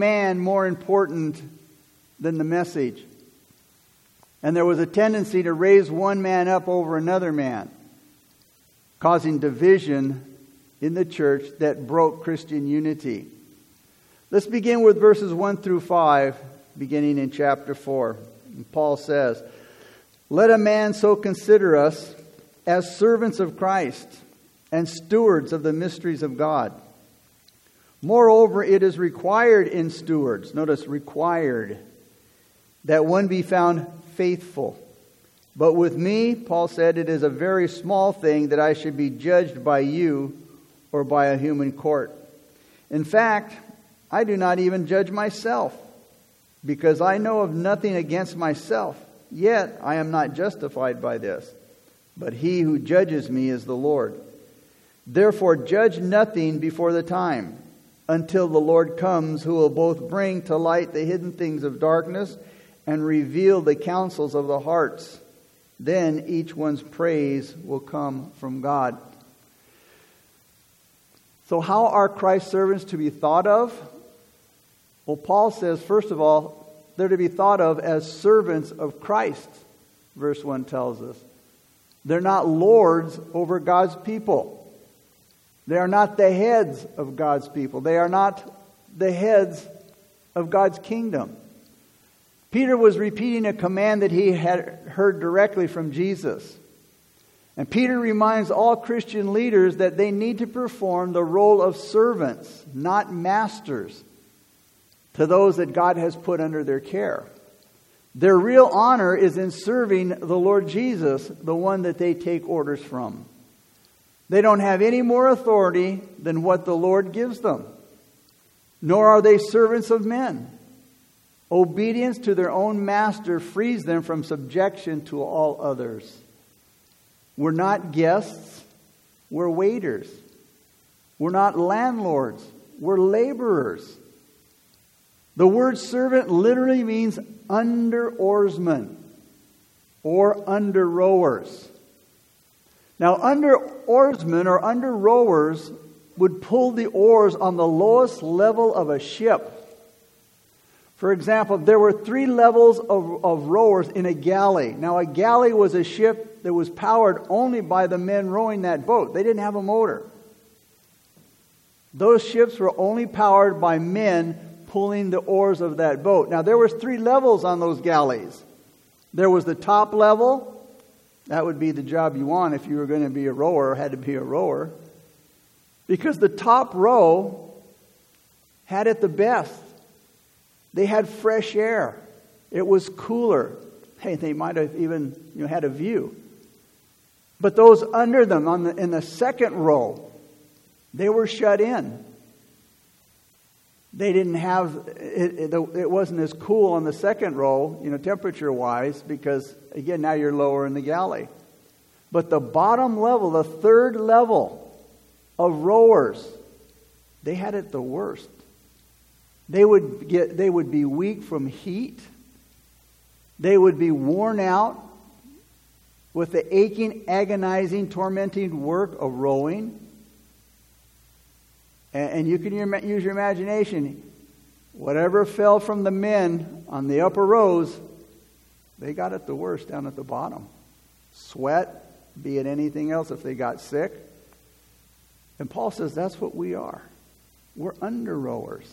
man more important than the message. And there was a tendency to raise one man up over another man, causing division in the church that broke Christian unity. Let's begin with verses 1 through 5, beginning in chapter 4. And Paul says, Let a man so consider us as servants of Christ and stewards of the mysteries of God. Moreover, it is required in stewards, notice required, that one be found faithful. But with me, Paul said, it is a very small thing that I should be judged by you or by a human court. In fact, I do not even judge myself, because I know of nothing against myself, yet I am not justified by this. But he who judges me is the Lord. Therefore, judge nothing before the time until the Lord comes, who will both bring to light the hidden things of darkness and reveal the counsels of the hearts. Then each one's praise will come from God. So, how are Christ's servants to be thought of? Well, Paul says, first of all, they're to be thought of as servants of Christ, verse 1 tells us. They're not lords over God's people. They are not the heads of God's people. They are not the heads of God's kingdom. Peter was repeating a command that he had heard directly from Jesus. And Peter reminds all Christian leaders that they need to perform the role of servants, not masters, to those that God has put under their care. Their real honor is in serving the Lord Jesus, the one that they take orders from. They don't have any more authority than what the Lord gives them, nor are they servants of men. Obedience to their own master frees them from subjection to all others. We're not guests, we're waiters. We're not landlords, we're laborers. The word servant literally means under oarsmen or under rowers. Now, under oarsmen or under rowers would pull the oars on the lowest level of a ship. For example, there were three levels of, of rowers in a galley. Now, a galley was a ship that was powered only by the men rowing that boat, they didn't have a motor. Those ships were only powered by men pulling the oars of that boat. Now, there was three levels on those galleys. There was the top level, that would be the job you want if you were going to be a rower, had to be a rower. Because the top row had it the best. They had fresh air. It was cooler. Hey, they might have even you know, had a view. But those under them on the, in the second row, they were shut in. They didn't have, it, it, it wasn't as cool on the second row, you know, temperature wise, because again, now you're lower in the galley. But the bottom level, the third level of rowers, they had it the worst. They would, get, they would be weak from heat. They would be worn out with the aching, agonizing, tormenting work of rowing. And, and you can use your imagination. Whatever fell from the men on the upper rows, they got it the worst down at the bottom. Sweat, be it anything else if they got sick. And Paul says that's what we are. We're under rowers.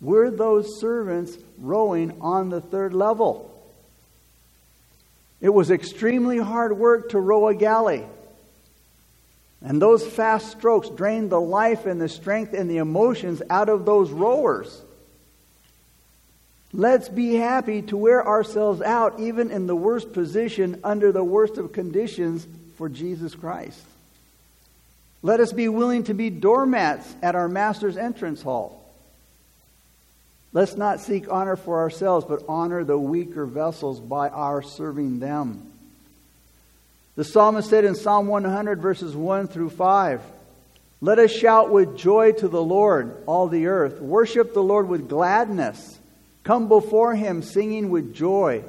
We're those servants rowing on the third level. It was extremely hard work to row a galley. And those fast strokes drained the life and the strength and the emotions out of those rowers. Let's be happy to wear ourselves out even in the worst position under the worst of conditions for Jesus Christ. Let us be willing to be doormats at our Master's entrance hall. Let's not seek honor for ourselves, but honor the weaker vessels by our serving them. The psalmist said in Psalm 100, verses 1 through 5, Let us shout with joy to the Lord, all the earth. Worship the Lord with gladness. Come before him singing with joy.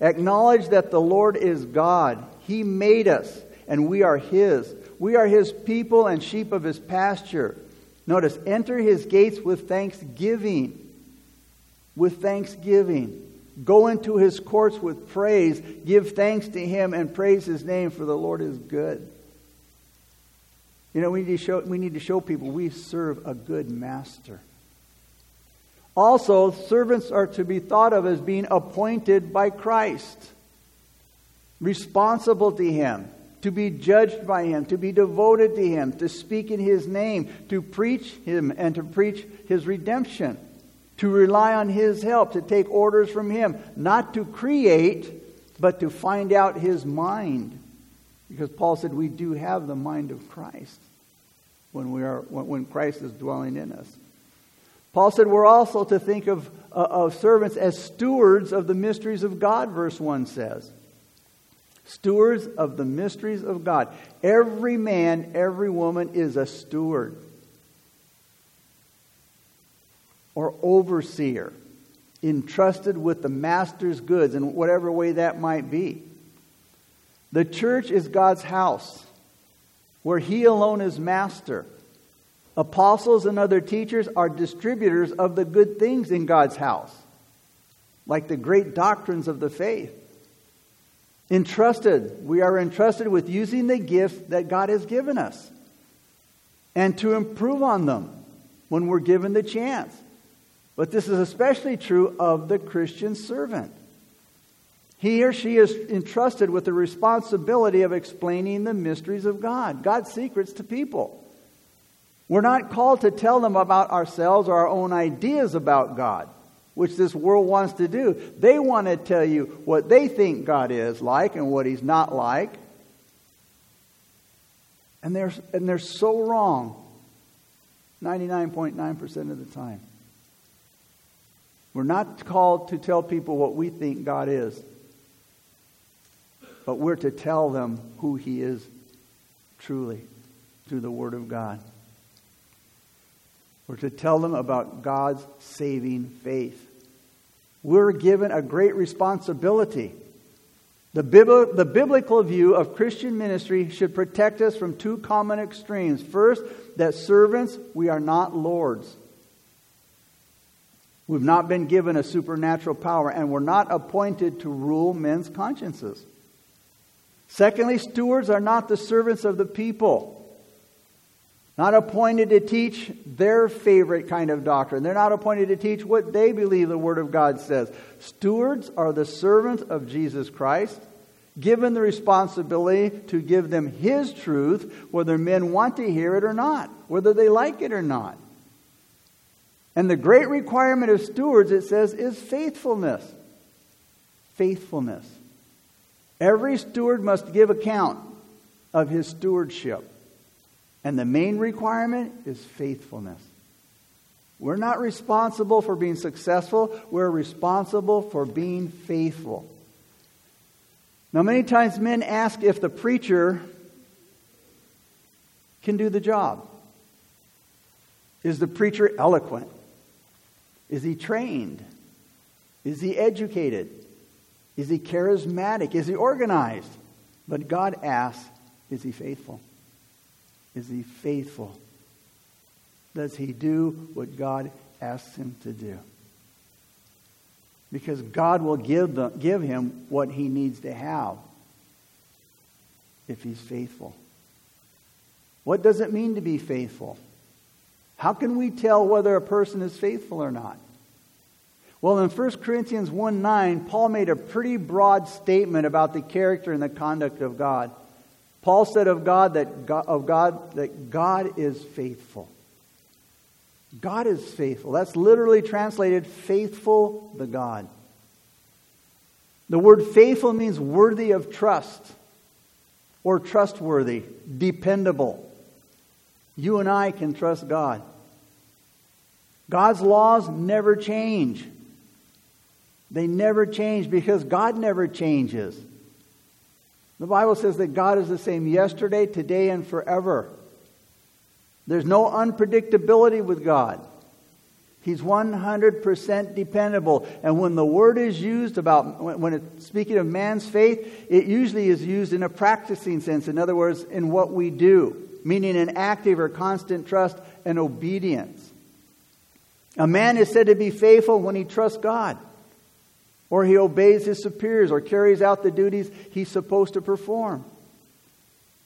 Acknowledge that the Lord is God. He made us, and we are his. We are his people and sheep of his pasture. Notice, enter his gates with thanksgiving. With thanksgiving. Go into his courts with praise. Give thanks to him and praise his name, for the Lord is good. You know, we need to show, we need to show people we serve a good master. Also, servants are to be thought of as being appointed by Christ, responsible to him to be judged by him, to be devoted to him, to speak in his name, to preach him and to preach his redemption, to rely on his help, to take orders from him, not to create, but to find out his mind. Because Paul said we do have the mind of Christ when, we are, when Christ is dwelling in us. Paul said we're also to think of, uh, of servants as stewards of the mysteries of God, verse 1 says stewards of the mysteries of God. Every man, every woman is a steward or overseer, entrusted with the master's goods in whatever way that might be. The church is God's house, where He alone is master. Apostles and other teachers are distributors of the good things in God's house, like the great doctrines of the faith. Entrusted. We are entrusted with using the gifts that God has given us and to improve on them when we're given the chance. But this is especially true of the Christian servant. He or she is entrusted with the responsibility of explaining the mysteries of God, God's secrets to people. We're not called to tell them about ourselves or our own ideas about God which this world wants to do. They want to tell you what they think God is like and what He's not like. And they're, and they're so wrong 99.9% of the time. We're not called to tell people what we think God is, but we're to tell them who He is truly through the Word of God. We're to tell them about God's saving faith we're given a great responsibility. The, the biblical view of Christian ministry should protect us from two common extremes. First, that servants, we are not lords. We've not been given a supernatural power, and we're not appointed to rule men's consciences. Secondly, stewards are not the servants of the people not appointed to teach their favorite kind of doctrine. They're not appointed to teach what they believe the Word of God says. Stewards are the servants of Jesus Christ, given the responsibility to give them His truth, whether men want to hear it or not, whether they like it or not. And the great requirement of stewards, it says, is faithfulness. Faithfulness. Every steward must give account of his stewardship. And the main requirement is faithfulness. We're not responsible for being successful, we're responsible for being faithful. Now, many times men ask if the preacher can do the job. Is the preacher eloquent? Is he trained? Is he educated? Is he charismatic? Is he organized? But God asks, is he faithful? Is he faithful? Does he do what God asks him to do? Because God will give, give him what he needs to have if he's faithful. What does it mean to be faithful? How can we tell whether a person is faithful or not? Well, in 1 Corinthians 1 9, Paul made a pretty broad statement about the character and the conduct of God. Paul said of God that God, of God that God is faithful. God is faithful. That's literally translated faithful the God. The word faithful means worthy of trust or trustworthy, dependable. You and I can trust God. God's laws never change. They never change because God never changes. The Bible says that God is the same yesterday, today, and forever. There's no unpredictability with God. He's 100% dependable. And when the word is used about, when it's speaking of man's faith, it usually is used in a practicing sense. In other words, in what we do, meaning an active or constant trust and obedience. A man is said to be faithful when he trusts God, or he obeys his superiors, or carries out the duties he's supposed to perform.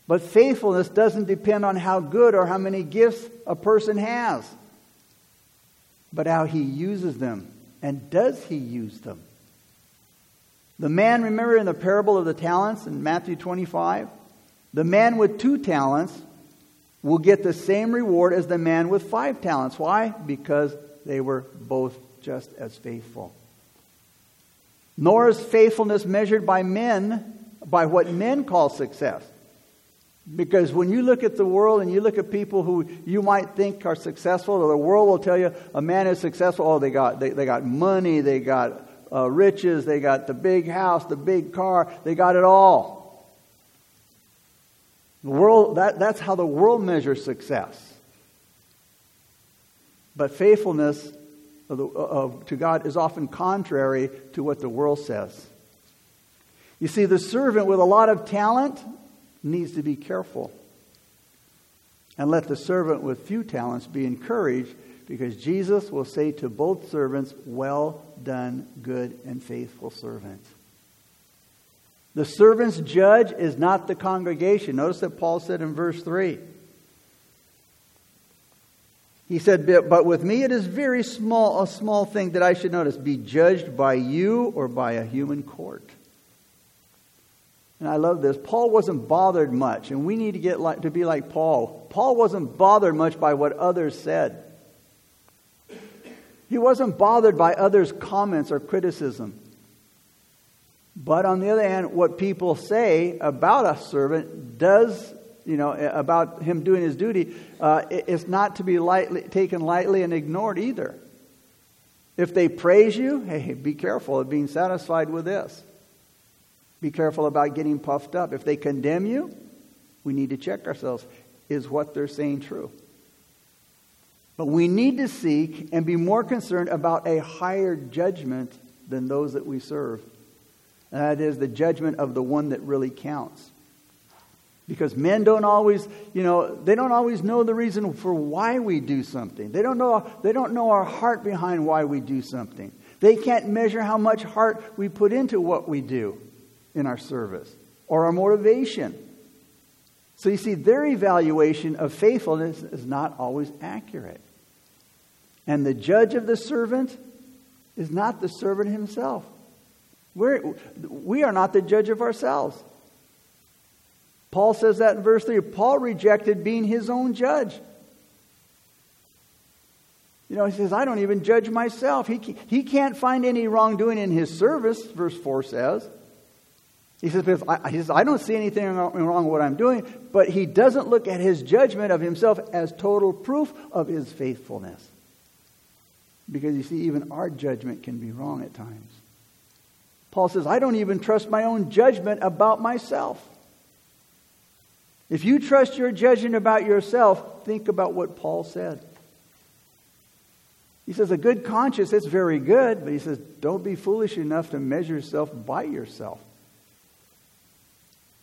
But faithfulness doesn't depend on how good or how many gifts a person has, but how he uses them. And does he use them? The man, remember in the parable of the talents in Matthew 25? The man with two talents will get the same reward as the man with five talents. Why? Because they were both just as faithful. Nor is faithfulness measured by men by what men call success. Because when you look at the world and you look at people who you might think are successful, the world will tell you a man is successful. Oh, they got, they, they got money, they got uh, riches, they got the big house, the big car, they got it all. The world, that, that's how the world measures success. But faithfulness of the, of, to God is often contrary to what the world says. You see, the servant with a lot of talent needs to be careful. And let the servant with few talents be encouraged because Jesus will say to both servants, Well done, good and faithful servant. The servant's judge is not the congregation. Notice that Paul said in verse 3. He said, But with me it is very small, a small thing that I should notice, be judged by you or by a human court. And I love this. Paul wasn't bothered much, and we need to get like, to be like Paul. Paul wasn't bothered much by what others said. He wasn't bothered by others' comments or criticism. But on the other hand, what people say about a servant does, you know, about him doing his duty, uh, is not to be lightly, taken lightly and ignored either. If they praise you, hey, be careful of being satisfied with this. Be careful about getting puffed up. If they condemn you, we need to check ourselves. Is what they're saying true? But we need to seek and be more concerned about a higher judgment than those that we serve. That is the judgment of the one that really counts. Because men don't always, you know, they don't always know the reason for why we do something. They don't know, they don't know our heart behind why we do something. They can't measure how much heart we put into what we do in our service or our motivation. So you see, their evaluation of faithfulness is not always accurate. And the judge of the servant is not the servant himself. We're, we are not the judge of ourselves. Paul says that in verse 3. Paul rejected being his own judge. You know, he says, I don't even judge myself. He, he can't find any wrongdoing in his service, verse 4 says. He says, I, he says, I don't see anything wrong with what I'm doing, but he doesn't look at his judgment of himself as total proof of his faithfulness. Because you see, even our judgment can be wrong at times. Paul says, I don't even trust my own judgment about myself. If you trust your judgment about yourself, think about what Paul said. He says, a good conscience, it's very good, but he says, don't be foolish enough to measure yourself by yourself.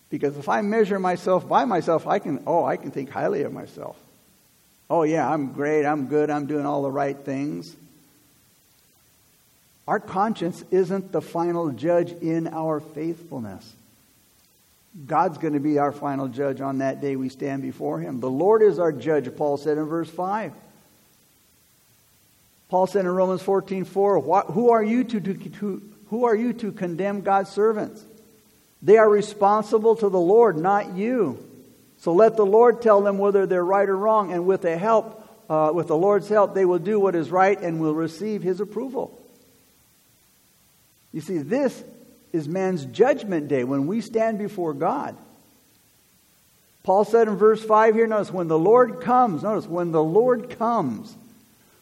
Because if I measure myself by myself, I can, oh, I can think highly of myself. Oh, yeah, I'm great, I'm good, I'm doing all the right things. Our conscience isn't the final judge in our faithfulness. God's going to be our final judge on that day we stand before Him. The Lord is our judge, Paul said in verse 5. Paul said in Romans 14 4, who are you to, to, who are you to condemn God's servants? They are responsible to the Lord, not you. So let the Lord tell them whether they're right or wrong, and with the help, uh, with the Lord's help, they will do what is right and will receive His approval. You see, this is man's judgment day when we stand before God. Paul said in verse 5 here, notice, when the Lord comes, notice, when the Lord comes,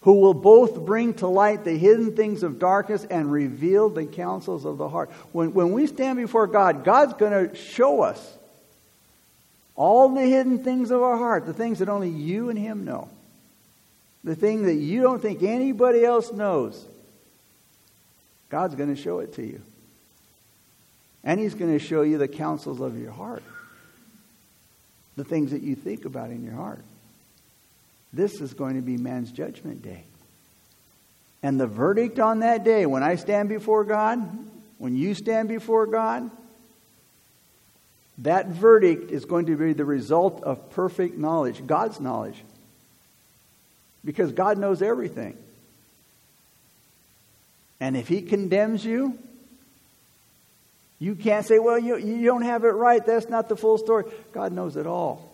who will both bring to light the hidden things of darkness and reveal the counsels of the heart. When, when we stand before God, God's going to show us all the hidden things of our heart, the things that only you and Him know, the thing that you don't think anybody else knows. God's going to show it to you. And He's going to show you the counsels of your heart, the things that you think about in your heart. This is going to be man's judgment day. And the verdict on that day, when I stand before God, when you stand before God, that verdict is going to be the result of perfect knowledge, God's knowledge. Because God knows everything. And if He condemns you, you can't say, well, you, you don't have it right. That's not the full story. God knows it all.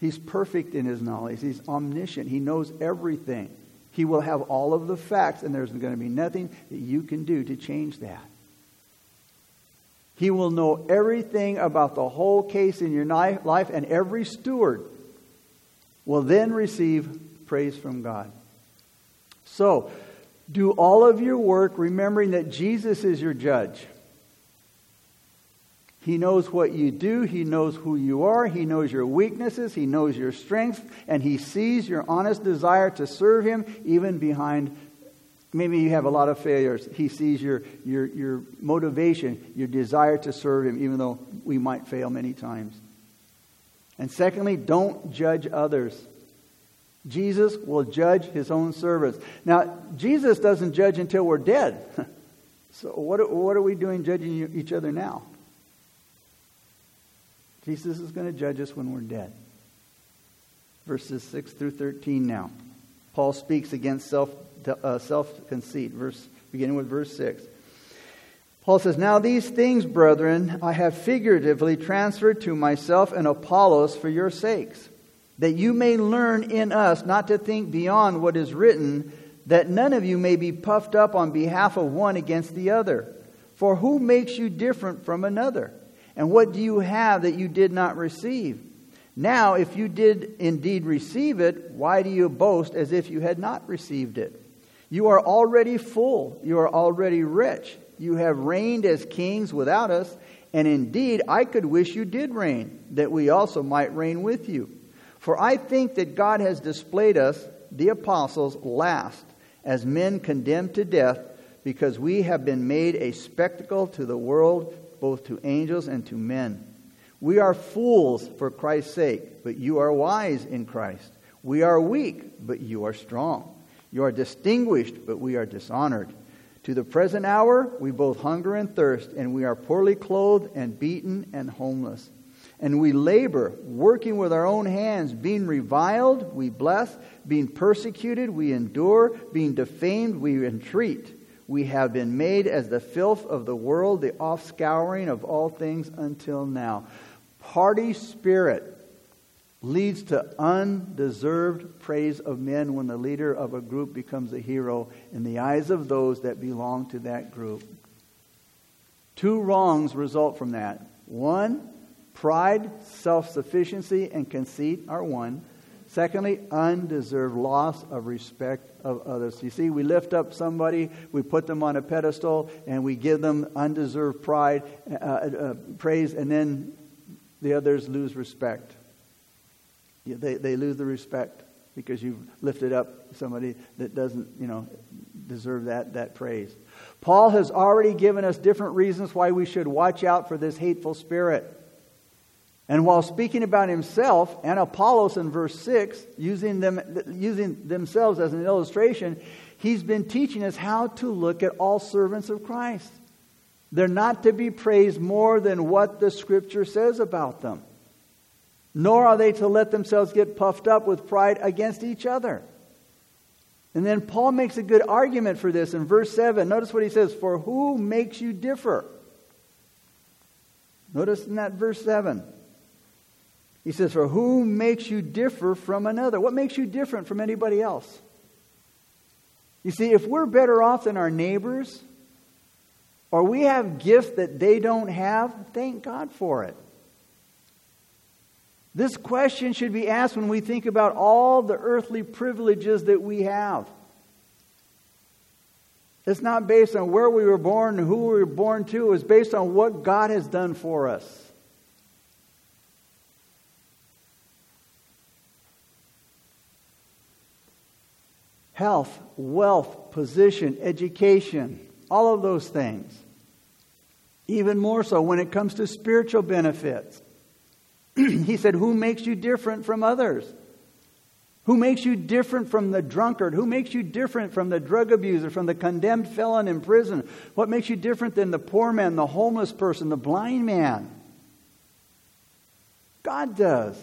He's perfect in His knowledge, He's omniscient, He knows everything. He will have all of the facts, and there's going to be nothing that you can do to change that. He will know everything about the whole case in your life, and every steward will then receive praise from God. So, do all of your work remembering that Jesus is your judge. He knows what you do. He knows who you are. He knows your weaknesses. He knows your strengths. And He sees your honest desire to serve Him even behind. Maybe you have a lot of failures. He sees your, your, your motivation, your desire to serve Him, even though we might fail many times. And secondly, don't judge others. Jesus will judge His own servants. Now, Jesus doesn't judge until we're dead. so, what, what are we doing judging each other now? Jesus is going to judge us when we're dead. Verses 6 through 13 now. Paul speaks against self, uh, self-conceit, verse, beginning with verse 6. Paul says, Now these things, brethren, I have figuratively transferred to myself and Apollos for your sakes, that you may learn in us not to think beyond what is written, that none of you may be puffed up on behalf of one against the other. For who makes you different from another? And what do you have that you did not receive? Now, if you did indeed receive it, why do you boast as if you had not received it? You are already full. You are already rich. You have reigned as kings without us. And indeed, I could wish you did reign, that we also might reign with you. For I think that God has displayed us, the apostles, last, as men condemned to death, because we have been made a spectacle to the world both to angels and to men. We are fools for Christ's sake, but you are wise in Christ. We are weak, but you are strong. You are distinguished, but we are dishonored. To the present hour, we both hunger and thirst, and we are poorly clothed and beaten and homeless. And we labor, working with our own hands, being reviled, we bless, being persecuted, we endure, being defamed, we entreat we have been made as the filth of the world, the offscouring of all things until now. Party spirit leads to undeserved praise of men when the leader of a group becomes a hero in the eyes of those that belong to that group. Two wrongs result from that. One, pride, self sufficiency, and conceit are one. Secondly, undeserved loss of respect of others. You see, we lift up somebody, we put them on a pedestal, and we give them undeserved pride, uh, uh, praise, and then the others lose respect. They, they lose the respect because you've lifted up somebody that doesn't, you know, deserve that, that praise. Paul has already given us different reasons why we should watch out for this hateful spirit. And while speaking about himself and Apollos in verse 6, using, them, using themselves as an illustration, he's been teaching us how to look at all servants of Christ. They're not to be praised more than what the scripture says about them, nor are they to let themselves get puffed up with pride against each other. And then Paul makes a good argument for this in verse 7. Notice what he says For who makes you differ? Notice in that verse 7. He says, For who makes you differ from another? What makes you different from anybody else? You see, if we're better off than our neighbors, or we have gifts that they don't have, thank God for it. This question should be asked when we think about all the earthly privileges that we have. It's not based on where we were born and who we were born to, it's based on what God has done for us. Health, wealth, position, education, all of those things. Even more so when it comes to spiritual benefits. he said, Who makes you different from others? Who makes you different from the drunkard? Who makes you different from the drug abuser, from the condemned felon in prison? What makes you different than the poor man, the homeless person, the blind man? God does.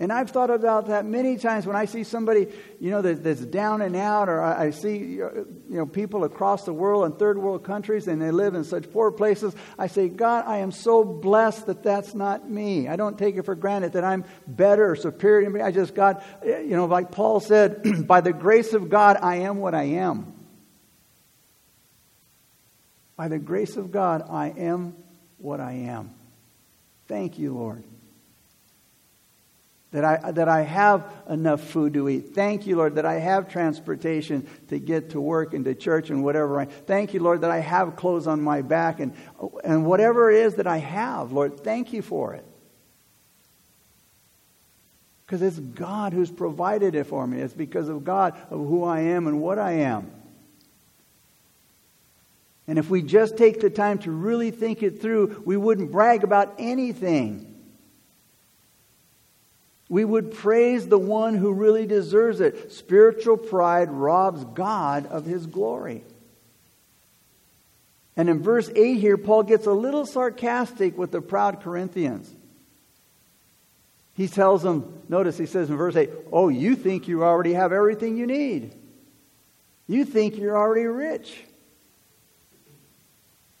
And I've thought about that many times when I see somebody, you know, that's down and out, or I see, you know, people across the world in third world countries and they live in such poor places. I say, God, I am so blessed that that's not me. I don't take it for granted that I'm better or superior to anybody. I just, God, you know, like Paul said, by the grace of God, I am what I am. By the grace of God, I am what I am. Thank you, Lord that I, that I have enough food to eat. Thank you, Lord, that I have transportation to get to work and to church and whatever. I, thank you, Lord, that I have clothes on my back and, and whatever it is that I have, Lord, thank you for it. Because it's God who's provided it for me. It's because of God, of who I am and what I am. And if we just take the time to really think it through, we wouldn't brag about anything. We would praise the one who really deserves it. Spiritual pride robs God of his glory. And in verse 8 here, Paul gets a little sarcastic with the proud Corinthians. He tells them, notice he says in verse 8, Oh, you think you already have everything you need. You think you're already rich.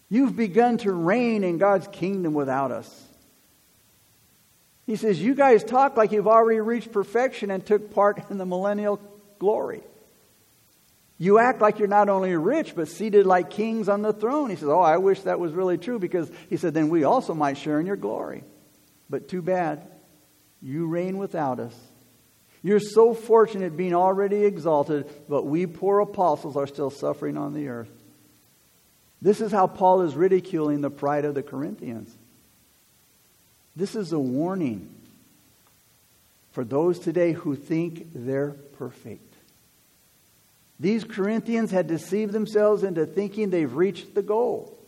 You've begun to reign in God's kingdom without us. He says, You guys talk like you've already reached perfection and took part in the millennial glory. You act like you're not only rich, but seated like kings on the throne. He says, Oh, I wish that was really true because he said, then we also might share in your glory. But too bad. You reign without us. You're so fortunate being already exalted, but we poor apostles are still suffering on the earth. This is how Paul is ridiculing the pride of the Corinthians. This is a warning for those today who think they're perfect. These Corinthians had deceived themselves into thinking they've reached the goal.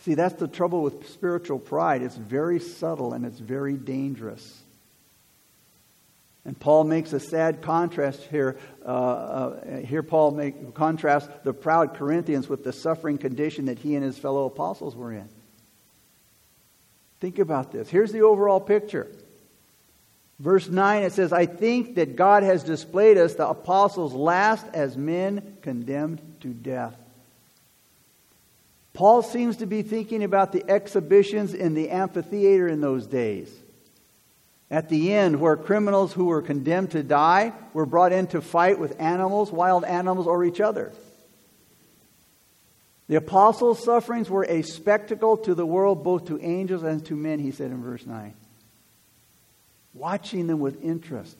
See, that's the trouble with spiritual pride. It's very subtle and it's very dangerous. And Paul makes a sad contrast here. Uh, uh, here, Paul contrasts the proud Corinthians with the suffering condition that he and his fellow apostles were in. Think about this. Here's the overall picture. Verse 9, it says, I think that God has displayed us, the apostles, last as men condemned to death. Paul seems to be thinking about the exhibitions in the amphitheater in those days. At the end, where criminals who were condemned to die were brought in to fight with animals, wild animals, or each other. The apostles' sufferings were a spectacle to the world, both to angels and to men, he said in verse 9. Watching them with interest.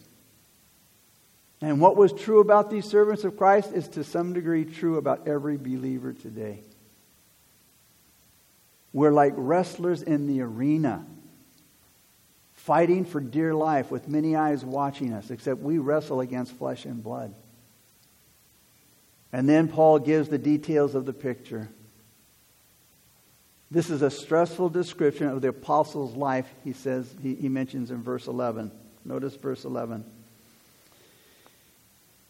And what was true about these servants of Christ is to some degree true about every believer today. We're like wrestlers in the arena, fighting for dear life with many eyes watching us, except we wrestle against flesh and blood. And then Paul gives the details of the picture. This is a stressful description of the apostle's life, he says, he, he mentions in verse 11. Notice verse 11.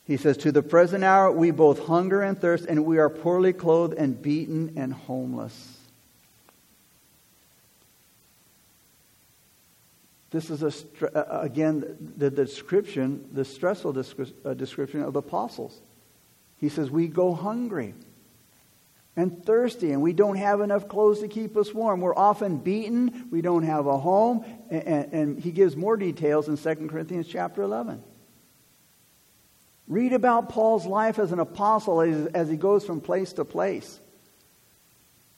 He says, To the present hour we both hunger and thirst, and we are poorly clothed and beaten and homeless. This is, a, again, the description, the stressful uh, description of the apostles. He says, We go hungry and thirsty, and we don't have enough clothes to keep us warm. We're often beaten, we don't have a home, and, and he gives more details in 2 Corinthians chapter 11. Read about Paul's life as an apostle as, as he goes from place to place.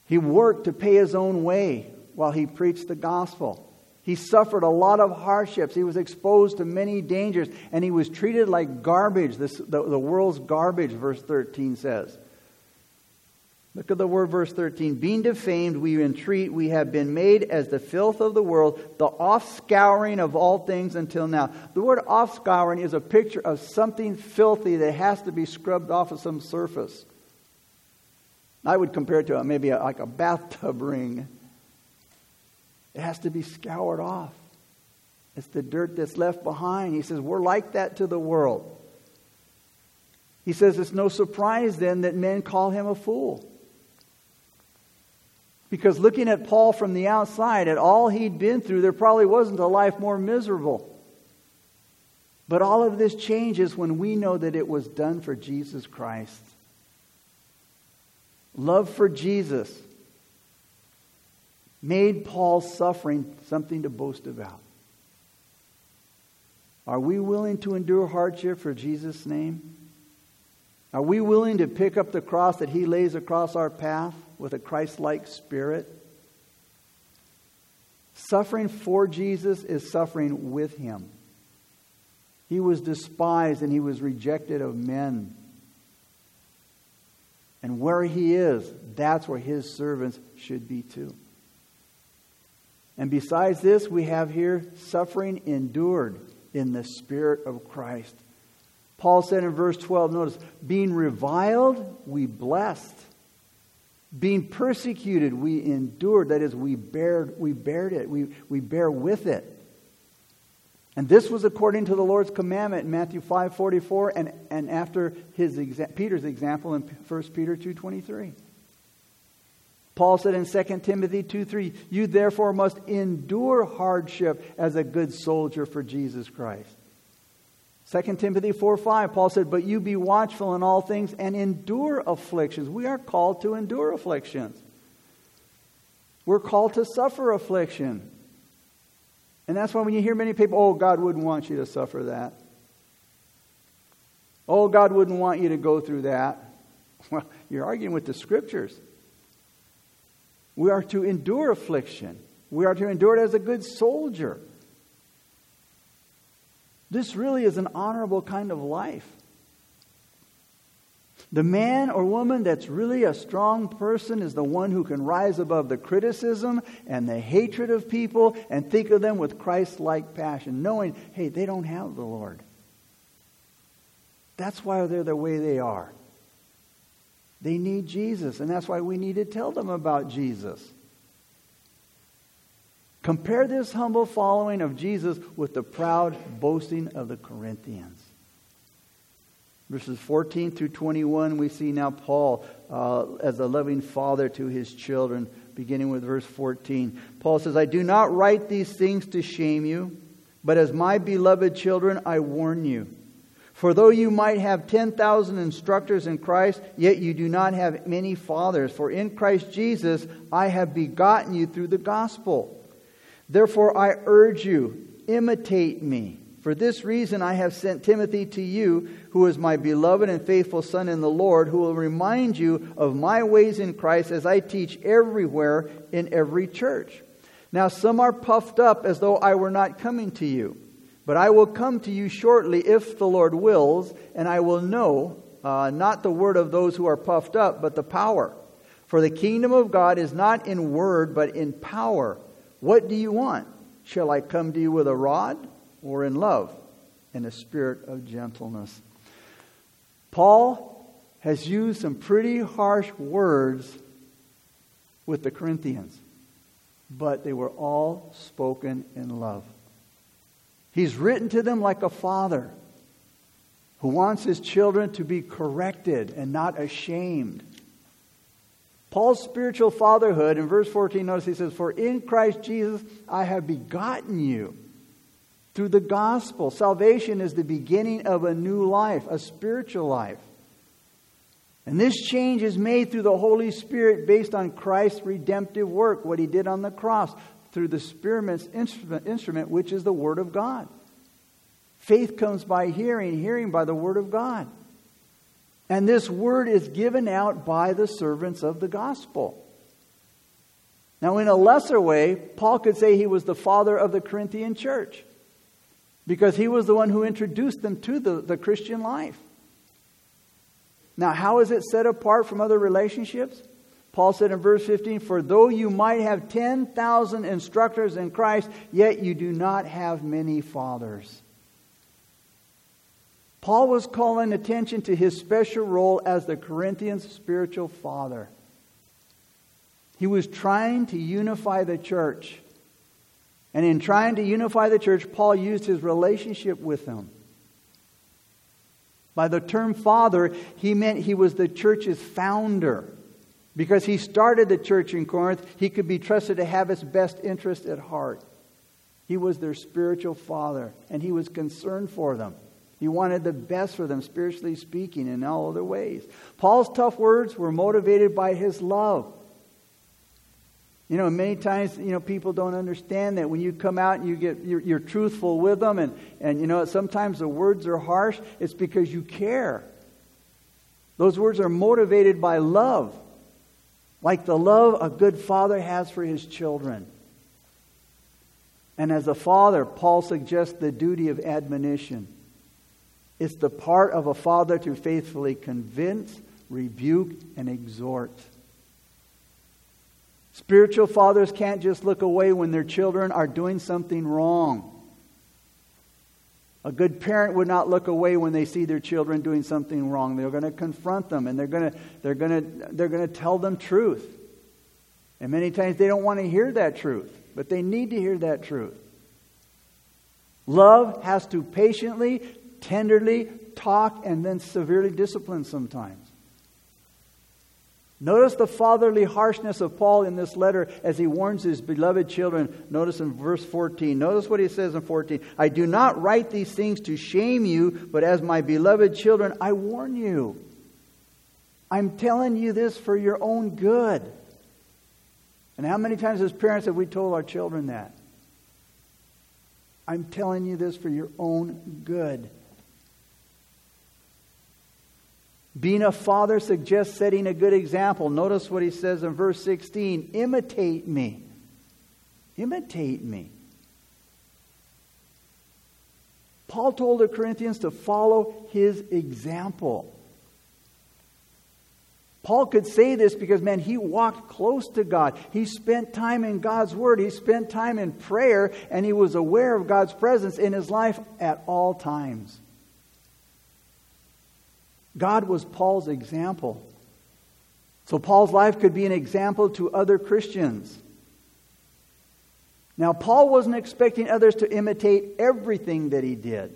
He worked to pay his own way while he preached the gospel. He suffered a lot of hardships. He was exposed to many dangers, and he was treated like garbage. This, the, the world's garbage, verse 13 says. Look at the word, verse 13. Being defamed, we entreat, we have been made as the filth of the world, the offscouring of all things until now. The word offscouring is a picture of something filthy that has to be scrubbed off of some surface. I would compare it to a, maybe a, like a bathtub ring. It has to be scoured off. It's the dirt that's left behind. He says, We're like that to the world. He says, It's no surprise then that men call him a fool. Because looking at Paul from the outside, at all he'd been through, there probably wasn't a life more miserable. But all of this changes when we know that it was done for Jesus Christ. Love for Jesus made Paul's suffering something to boast about. Are we willing to endure hardship for Jesus' name? Are we willing to pick up the cross that he lays across our path with a Christ like spirit? Suffering for Jesus is suffering with him. He was despised and he was rejected of men. And where he is, that's where his servants should be too. And besides this, we have here suffering endured in the Spirit of Christ. Paul said in verse 12, notice, being reviled, we blessed. Being persecuted, we endured. That is, we bared, we bared it. We, we bear with it. And this was according to the Lord's commandment in Matthew 5.44 and, and after his exa- Peter's example in 1 Peter 2.23. Paul said in 2 Timothy 2.3, You therefore must endure hardship as a good soldier for Jesus Christ. 2 Timothy 4 5, Paul said, But you be watchful in all things and endure afflictions. We are called to endure afflictions. We're called to suffer affliction. And that's why when you hear many people, oh, God wouldn't want you to suffer that. Oh, God wouldn't want you to go through that. Well, you're arguing with the scriptures. We are to endure affliction. We are to endure it as a good soldier. This really is an honorable kind of life. The man or woman that's really a strong person is the one who can rise above the criticism and the hatred of people and think of them with Christ like passion, knowing, hey, they don't have the Lord. That's why they're the way they are. They need Jesus, and that's why we need to tell them about Jesus. Compare this humble following of Jesus with the proud boasting of the Corinthians. Verses 14 through 21, we see now Paul uh, as a loving father to his children, beginning with verse 14. Paul says, I do not write these things to shame you, but as my beloved children, I warn you. For though you might have 10,000 instructors in Christ, yet you do not have many fathers. For in Christ Jesus I have begotten you through the gospel. Therefore I urge you, imitate me. For this reason I have sent Timothy to you, who is my beloved and faithful son in the Lord, who will remind you of my ways in Christ as I teach everywhere in every church. Now some are puffed up as though I were not coming to you. But I will come to you shortly if the Lord wills, and I will know uh, not the word of those who are puffed up, but the power. For the kingdom of God is not in word, but in power. What do you want? Shall I come to you with a rod or in love and a spirit of gentleness? Paul has used some pretty harsh words with the Corinthians, but they were all spoken in love. He's written to them like a father who wants his children to be corrected and not ashamed. Paul's spiritual fatherhood, in verse 14, notice he says, For in Christ Jesus I have begotten you through the gospel. Salvation is the beginning of a new life, a spiritual life. And this change is made through the Holy Spirit based on Christ's redemptive work, what he did on the cross, through the Spirit's instrument, instrument which is the Word of God. Faith comes by hearing, hearing by the Word of God. And this word is given out by the servants of the gospel. Now, in a lesser way, Paul could say he was the father of the Corinthian church because he was the one who introduced them to the, the Christian life. Now, how is it set apart from other relationships? Paul said in verse 15, For though you might have 10,000 instructors in Christ, yet you do not have many fathers. Paul was calling attention to his special role as the Corinthians' spiritual father. He was trying to unify the church. And in trying to unify the church, Paul used his relationship with them. By the term father, he meant he was the church's founder. Because he started the church in Corinth, he could be trusted to have its best interest at heart. He was their spiritual father, and he was concerned for them. He wanted the best for them, spiritually speaking, in all other ways. Paul's tough words were motivated by his love. You know, many times, you know, people don't understand that when you come out and you get, you're, you're, truthful with them, and, and, you know, sometimes the words are harsh, it's because you care. Those words are motivated by love, like the love a good father has for his children. And as a father, Paul suggests the duty of admonition. It's the part of a father to faithfully convince, rebuke, and exhort. Spiritual fathers can't just look away when their children are doing something wrong. A good parent would not look away when they see their children doing something wrong. They're going to confront them and they're going to, they're going to, they're going to tell them truth. And many times they don't want to hear that truth, but they need to hear that truth. Love has to patiently, tenderly talk and then severely discipline sometimes. Notice the fatherly harshness of Paul in this letter as he warns his beloved children. Notice in verse 14. Notice what he says in 14. I do not write these things to shame you, but as my beloved children, I warn you. I'm telling you this for your own good. And how many times as parents have we told our children that? I'm telling you this for your own good. Being a father suggests setting a good example. Notice what he says in verse 16 imitate me. Imitate me. Paul told the Corinthians to follow his example. Paul could say this because, man, he walked close to God. He spent time in God's Word. He spent time in prayer, and he was aware of God's presence in his life at all times. God was Paul's example. So Paul's life could be an example to other Christians. Now, Paul wasn't expecting others to imitate everything that he did,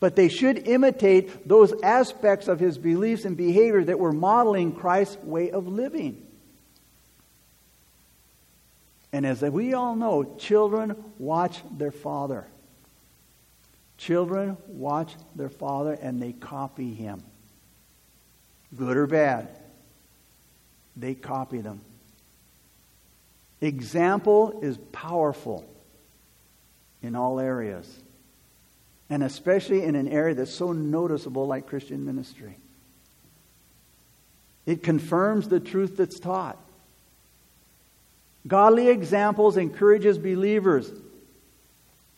but they should imitate those aspects of his beliefs and behavior that were modeling Christ's way of living. And as we all know, children watch their father. Children watch their father and they copy him. Good or bad, they copy them. Example is powerful in all areas, and especially in an area that's so noticeable like Christian ministry. It confirms the truth that's taught. Godly examples encourages believers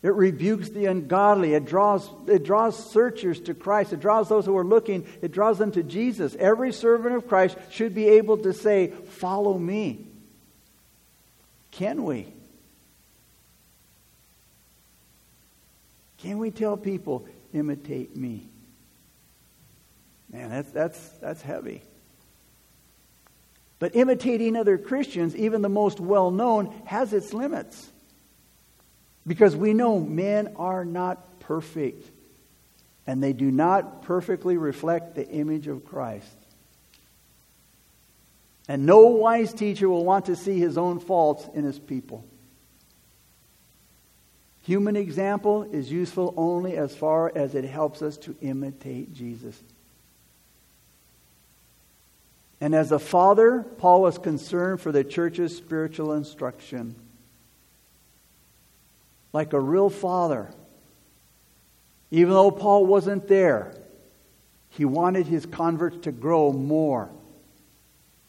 it rebukes the ungodly. It draws, it draws searchers to Christ. It draws those who are looking, it draws them to Jesus. Every servant of Christ should be able to say, Follow me. Can we? Can we tell people, imitate me? Man, that's, that's, that's heavy. But imitating other Christians, even the most well known, has its limits. Because we know men are not perfect, and they do not perfectly reflect the image of Christ. And no wise teacher will want to see his own faults in his people. Human example is useful only as far as it helps us to imitate Jesus. And as a father, Paul was concerned for the church's spiritual instruction like a real father. Even though Paul wasn't there, he wanted his converts to grow more.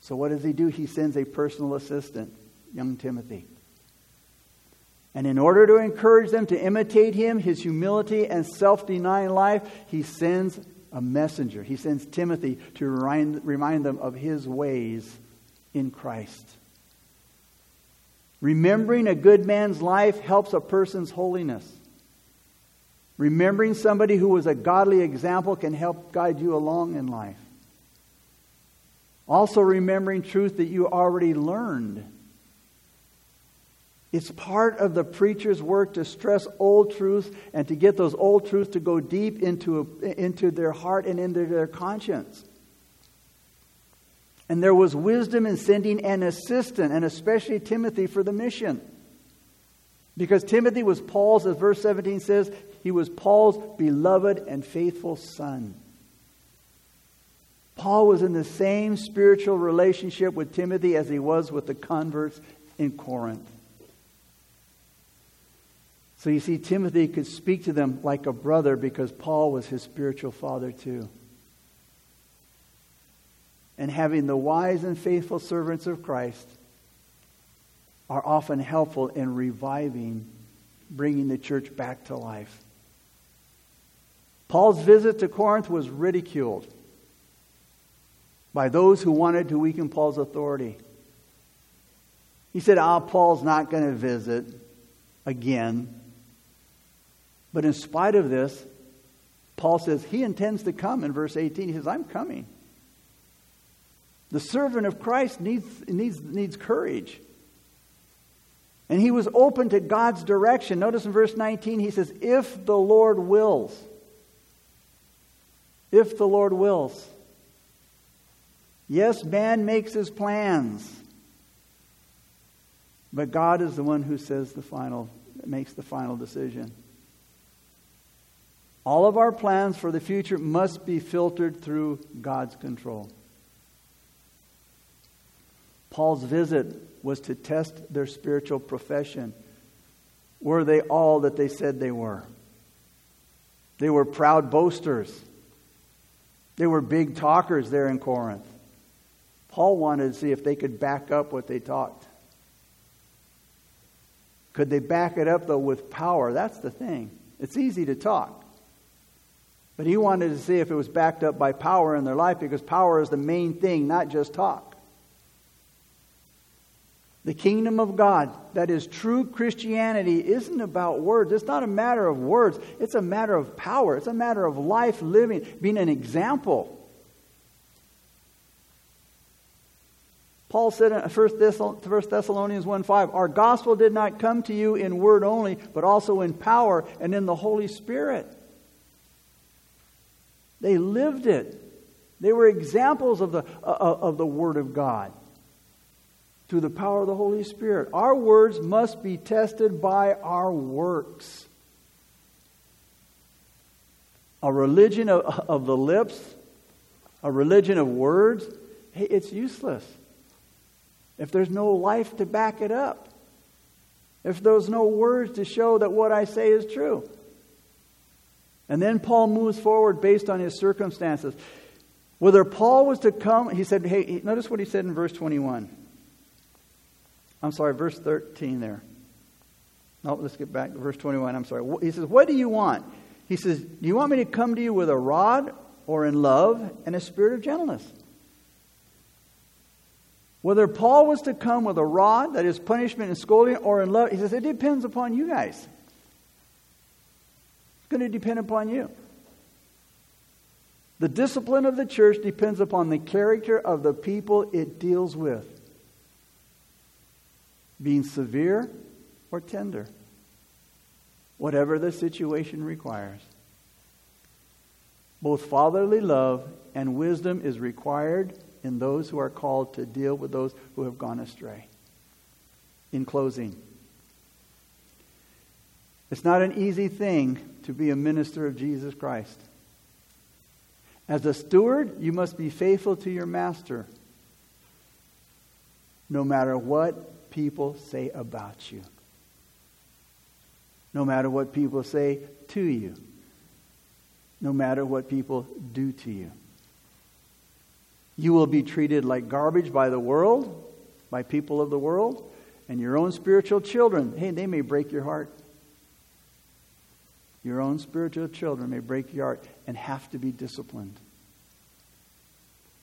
So, what does he do? He sends a personal assistant, young Timothy. And in order to encourage them to imitate him, his humility and self denying life, he sends a messenger. He sends Timothy to remind, remind them of his ways in Christ. Remembering a good man's life helps a person's holiness. Remembering somebody who was a godly example can help guide you along in life. Also, remembering truth that you already learned. It's part of the preacher's work to stress old truths and to get those old truths to go deep into, into their heart and into their conscience. And there was wisdom in sending an assistant, and especially Timothy, for the mission. Because Timothy was Paul's, as verse 17 says, he was Paul's beloved and faithful son. Paul was in the same spiritual relationship with Timothy as he was with the converts in Corinth. So you see, Timothy could speak to them like a brother because Paul was his spiritual father too. And having the wise and faithful servants of Christ are often helpful in reviving, bringing the church back to life. Paul's visit to Corinth was ridiculed by those who wanted to weaken Paul's authority. He said, Ah, Paul's not going to visit again. But in spite of this, Paul says he intends to come in verse 18. He says, I'm coming. The servant of Christ needs, needs, needs courage. And he was open to God's direction. Notice in verse 19, he says, If the Lord wills. If the Lord wills. Yes, man makes his plans. But God is the one who says the final, makes the final decision. All of our plans for the future must be filtered through God's control. Paul's visit was to test their spiritual profession. Were they all that they said they were? They were proud boasters. They were big talkers there in Corinth. Paul wanted to see if they could back up what they talked. Could they back it up, though, with power? That's the thing. It's easy to talk. But he wanted to see if it was backed up by power in their life because power is the main thing, not just talk. The kingdom of God, that is true Christianity, isn't about words. It's not a matter of words, it's a matter of power. It's a matter of life living, being an example. Paul said in 1 Thessalonians 1 5, Our gospel did not come to you in word only, but also in power and in the Holy Spirit. They lived it. They were examples of the, of the Word of God through the power of the Holy Spirit. Our words must be tested by our works. A religion of, of the lips, a religion of words, hey, it's useless if there's no life to back it up. If there's no words to show that what I say is true. And then Paul moves forward based on his circumstances. Whether Paul was to come, he said, hey, notice what he said in verse 21. I'm sorry, verse 13 there. No, let's get back to verse 21. I'm sorry. He says, What do you want? He says, Do you want me to come to you with a rod or in love and a spirit of gentleness? Whether Paul was to come with a rod, that is punishment and scolding, or in love, he says, It depends upon you guys It's going to depend upon you. The discipline of the church depends upon the character of the people it deals with, being severe or tender, whatever the situation requires. Both fatherly love and wisdom is required in those who are called to deal with those who have gone astray. In closing, it's not an easy thing to be a minister of Jesus Christ. As a steward, you must be faithful to your master, no matter what people say about you, no matter what people say to you, no matter what people do to you. You will be treated like garbage by the world, by people of the world, and your own spiritual children. Hey, they may break your heart. Your own spiritual children may break your heart and have to be disciplined.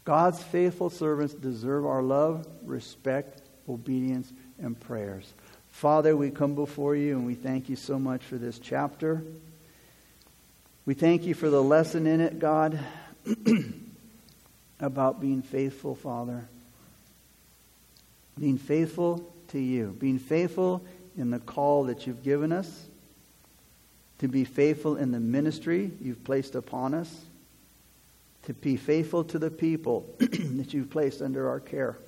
God's faithful servants deserve our love, respect, obedience, and prayers. Father, we come before you and we thank you so much for this chapter. We thank you for the lesson in it, God, about being faithful, Father. Being faithful to you, being faithful in the call that you've given us, to be faithful in the ministry you've placed upon us, to be faithful to the people that you've placed under our care.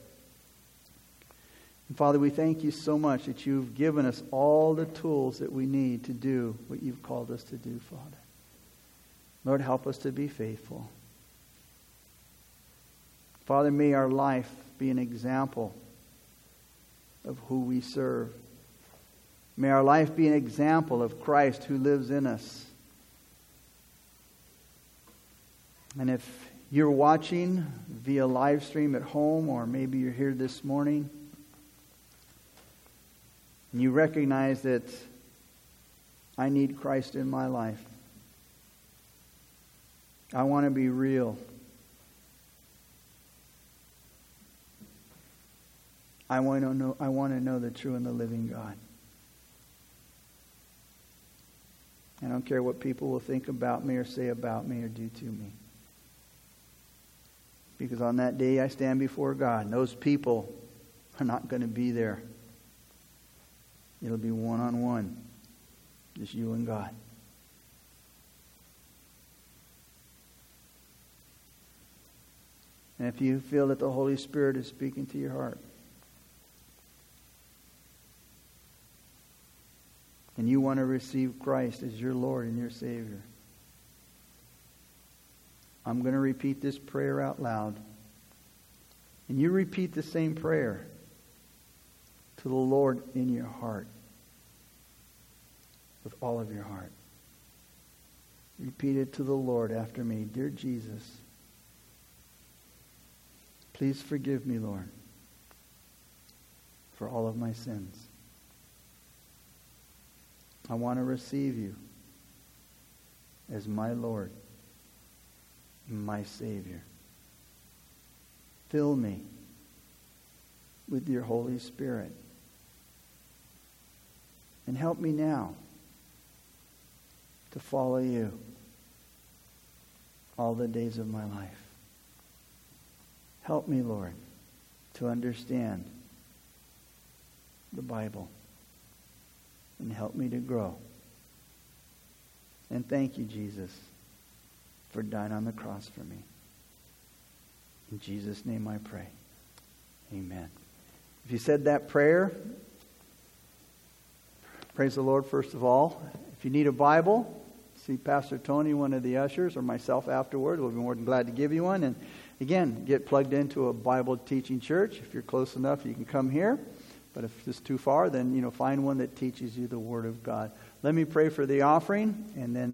Father, we thank you so much that you've given us all the tools that we need to do what you've called us to do, Father. Lord, help us to be faithful. Father, may our life be an example of who we serve. May our life be an example of Christ who lives in us. And if you're watching via live stream at home, or maybe you're here this morning, and you recognize that I need Christ in my life, I want to be real. I want to know, I want to know the true and the living God. I don't care what people will think about me or say about me or do to me. Because on that day I stand before God, and those people are not going to be there. It'll be one on one, just you and God. And if you feel that the Holy Spirit is speaking to your heart, and you want to receive Christ as your Lord and your Savior, I'm going to repeat this prayer out loud. And you repeat the same prayer to the Lord in your heart, with all of your heart. Repeat it to the Lord after me. Dear Jesus, please forgive me, Lord, for all of my sins. I want to receive you as my Lord, my Savior. Fill me with your Holy Spirit. And help me now to follow you all the days of my life. Help me, Lord, to understand the Bible and help me to grow. And thank you, Jesus, for dying on the cross for me. In Jesus' name I pray. Amen. If you said that prayer, praise the Lord first of all. If you need a Bible, see Pastor Tony, one of the ushers, or myself afterward. We'll be more than glad to give you one. And again, get plugged into a Bible teaching church. If you're close enough, you can come here. But if it's too far, then, you know, find one that teaches you the Word of God. Let me pray for the offering, and then